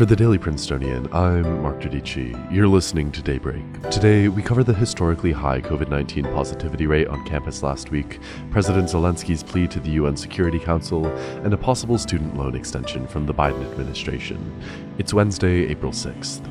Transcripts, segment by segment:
For the Daily Princetonian, I'm Mark Giudici. You're listening to Daybreak. Today, we cover the historically high COVID 19 positivity rate on campus last week, President Zelensky's plea to the UN Security Council, and a possible student loan extension from the Biden administration. It's Wednesday, April 6th.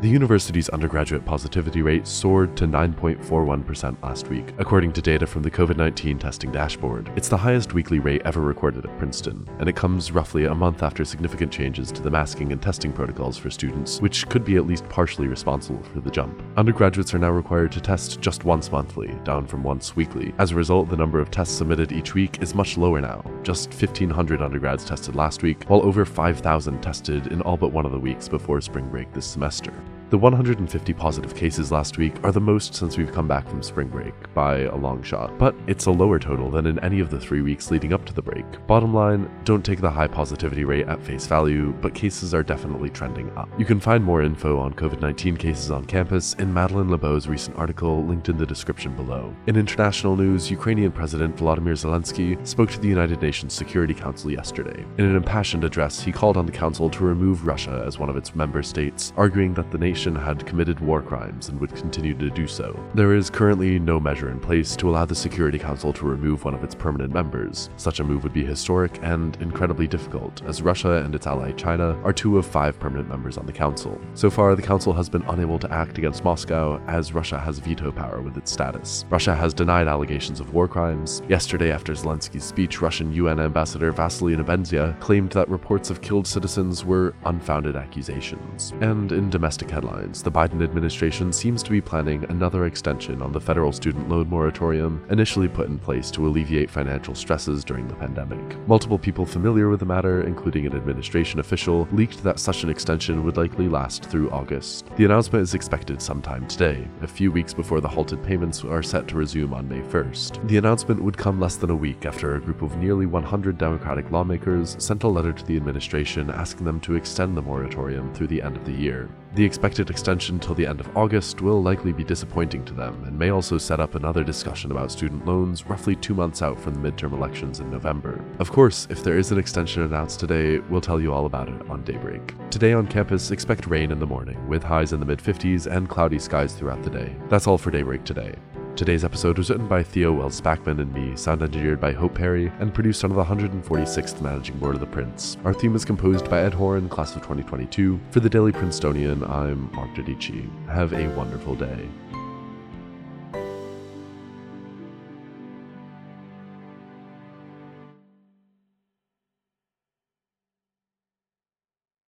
The university's undergraduate positivity rate soared to 9.41% last week, according to data from the COVID 19 testing dashboard. It's the highest weekly rate ever recorded at Princeton, and it comes roughly a month after significant changes to the masking and testing protocols for students, which could be at least partially responsible for the jump. Undergraduates are now required to test just once monthly, down from once weekly. As a result, the number of tests submitted each week is much lower now. Just 1,500 undergrads tested last week, while over 5,000 tested in all but one of the weeks before spring break this semester. The 150 positive cases last week are the most since we've come back from spring break, by a long shot, but it's a lower total than in any of the three weeks leading up to the break. Bottom line, don't take the high positivity rate at face value, but cases are definitely trending up. You can find more info on COVID 19 cases on campus in Madeleine LeBeau's recent article linked in the description below. In international news, Ukrainian President Volodymyr Zelensky spoke to the United Nations Security Council yesterday. In an impassioned address, he called on the Council to remove Russia as one of its member states, arguing that the nation had committed war crimes and would continue to do so. There is currently no measure in place to allow the Security Council to remove one of its permanent members. Such a move would be historic and incredibly difficult, as Russia and its ally China are two of five permanent members on the Council. So far, the Council has been unable to act against Moscow, as Russia has veto power with its status. Russia has denied allegations of war crimes. Yesterday, after Zelensky's speech, Russian UN Ambassador Vasily Nebenzia claimed that reports of killed citizens were unfounded accusations. And in domestic headlines, headlines, the Biden administration seems to be planning another extension on the federal student loan moratorium initially put in place to alleviate financial stresses during the pandemic. Multiple people familiar with the matter, including an administration official, leaked that such an extension would likely last through August. The announcement is expected sometime today, a few weeks before the halted payments are set to resume on May 1st. The announcement would come less than a week after a group of nearly 100 Democratic lawmakers sent a letter to the administration asking them to extend the moratorium through the end of the year. The expected extension till the end of August will likely be disappointing to them and may also set up another discussion about student loans roughly two months out from the midterm elections in November. Of course, if there is an extension announced today, we'll tell you all about it on Daybreak. Today on campus, expect rain in the morning, with highs in the mid 50s and cloudy skies throughout the day. That's all for Daybreak today. Today's episode was written by Theo Wells Spackman and me, sound engineered by Hope Perry, and produced under the 146th Managing Board of the Prince. Our theme is composed by Ed Horan, class of 2022. For the Daily Princetonian, I'm Mark Giudici. Have a wonderful day.